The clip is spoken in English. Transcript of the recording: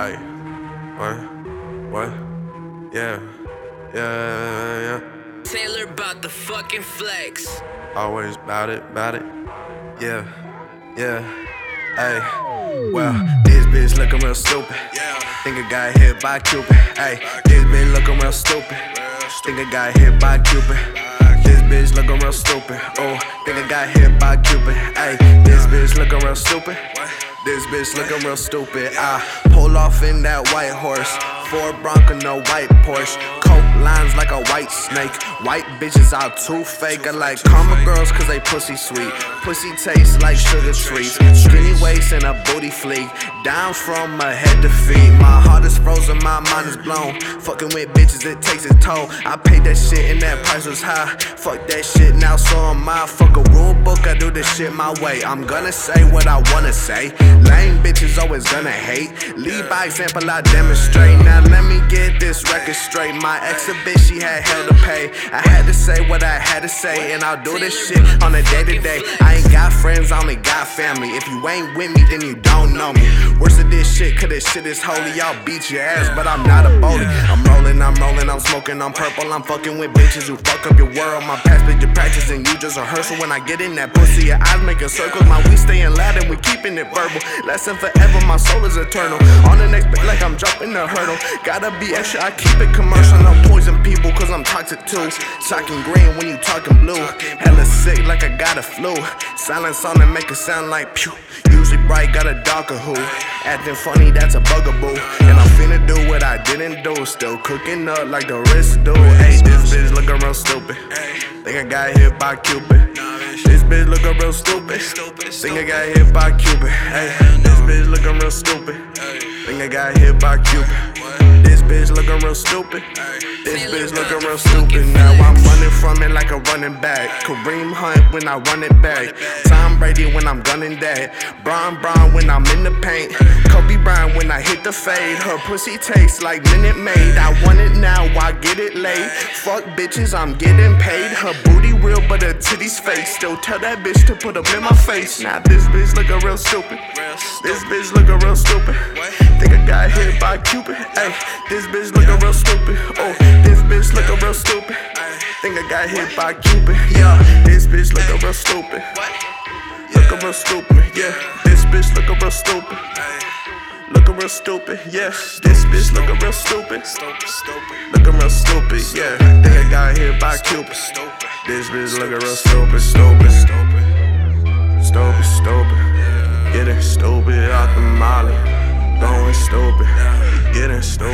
Hey, what? What? Yeah, yeah, yeah. Taylor about the fucking flex. Always bout it, bout it. Yeah, yeah. Hey, well, this bitch looking real stupid. Think I got hit by Cupid. Hey, this bitch looking real stupid. Think I got hit by Cupid. This bitch looking real stupid. Oh, think I got hit by Cupid. Hey, this bitch looking real stupid. This bitch looking real stupid. I pull off in that white horse. Ford Bronco, no white Porsche. Coke lines like a white snake. White bitches out too fake. I like karma girls cause they pussy sweet. Pussy tastes like sugar trees. Skinny waist and a booty fleek. Down from my head to feet. My heart is frozen, my mind is blown. Fucking with bitches, it takes its toll. I paid that shit and that price was high. Fuck that shit, now so am I. Fuck a rule book, I do this shit my way. I'm gonna say what I wanna say. Lame bitches always gonna hate. Lead by example, I demonstrate. Now let me get this record straight. My ex a bitch, she had hell to pay. I had to say what I had to say, and I'll do this shit on a day to day. I ain't got friends, I only got family. If you ain't with me, then you don't know me. Worse shit, cause this shit is holy. Y'all beat your ass, but I'm not a bully. I'm rolling, I'm rolling, I'm smoking, I'm purple. I'm fucking with bitches who fuck up your world. My past picture practice, and you just rehearsal. When I get in that pussy, your eyes making circles. My we staying loud and we keeping it verbal. Lesson forever, my soul is eternal. On the next bit, like I'm jumping the hurdle. Gotta be extra, I keep it commercial. No poison people, cause I'm toxic too. Talking green when you talking blue. Sick, like I got a flu. Silence on and make it sound like pew. Usually bright, got a darker who. Acting funny, that's a bugaboo. And I'm finna do what I didn't do. Still cooking up like the rest do. Hey, this bitch looking real stupid. Think I got hit by Cupid. This bitch looking real stupid. Think I got hit by Cupid. Hey, this bitch looking real stupid. Think I got hit by Cupid. This bitch looking real stupid. This bitch looking real stupid. Now I'm running from it like a running back. Kareem Hunt when I run it back. Tom Brady when I'm gunning that. Bron Bron when I'm in the paint. Kobe Bryant when I hit the fade. Her pussy tastes like Minute Maid. I want it now, I get it late. Fuck bitches, I'm getting paid. Her booty real, but her titties fake. Still tell that bitch to put them in my face. Now this bitch looking real stupid. This bitch looking real stupid. By Cupid. Ay, this bitch looking real stupid. Oh, this bitch looking real stupid. Think I got hit by Cupid. Yeah, this bitch looking real stupid. Looking real stupid. Yeah, this bitch looking real stupid. Looking real stupid, yeah. This bitch looking real stupid. Looking real stupid, yeah. Think I got hit by Cupid. This bitch looking real stupid, stupid, stupid, stupid, stupid. Getting stupid out the molly, stupid.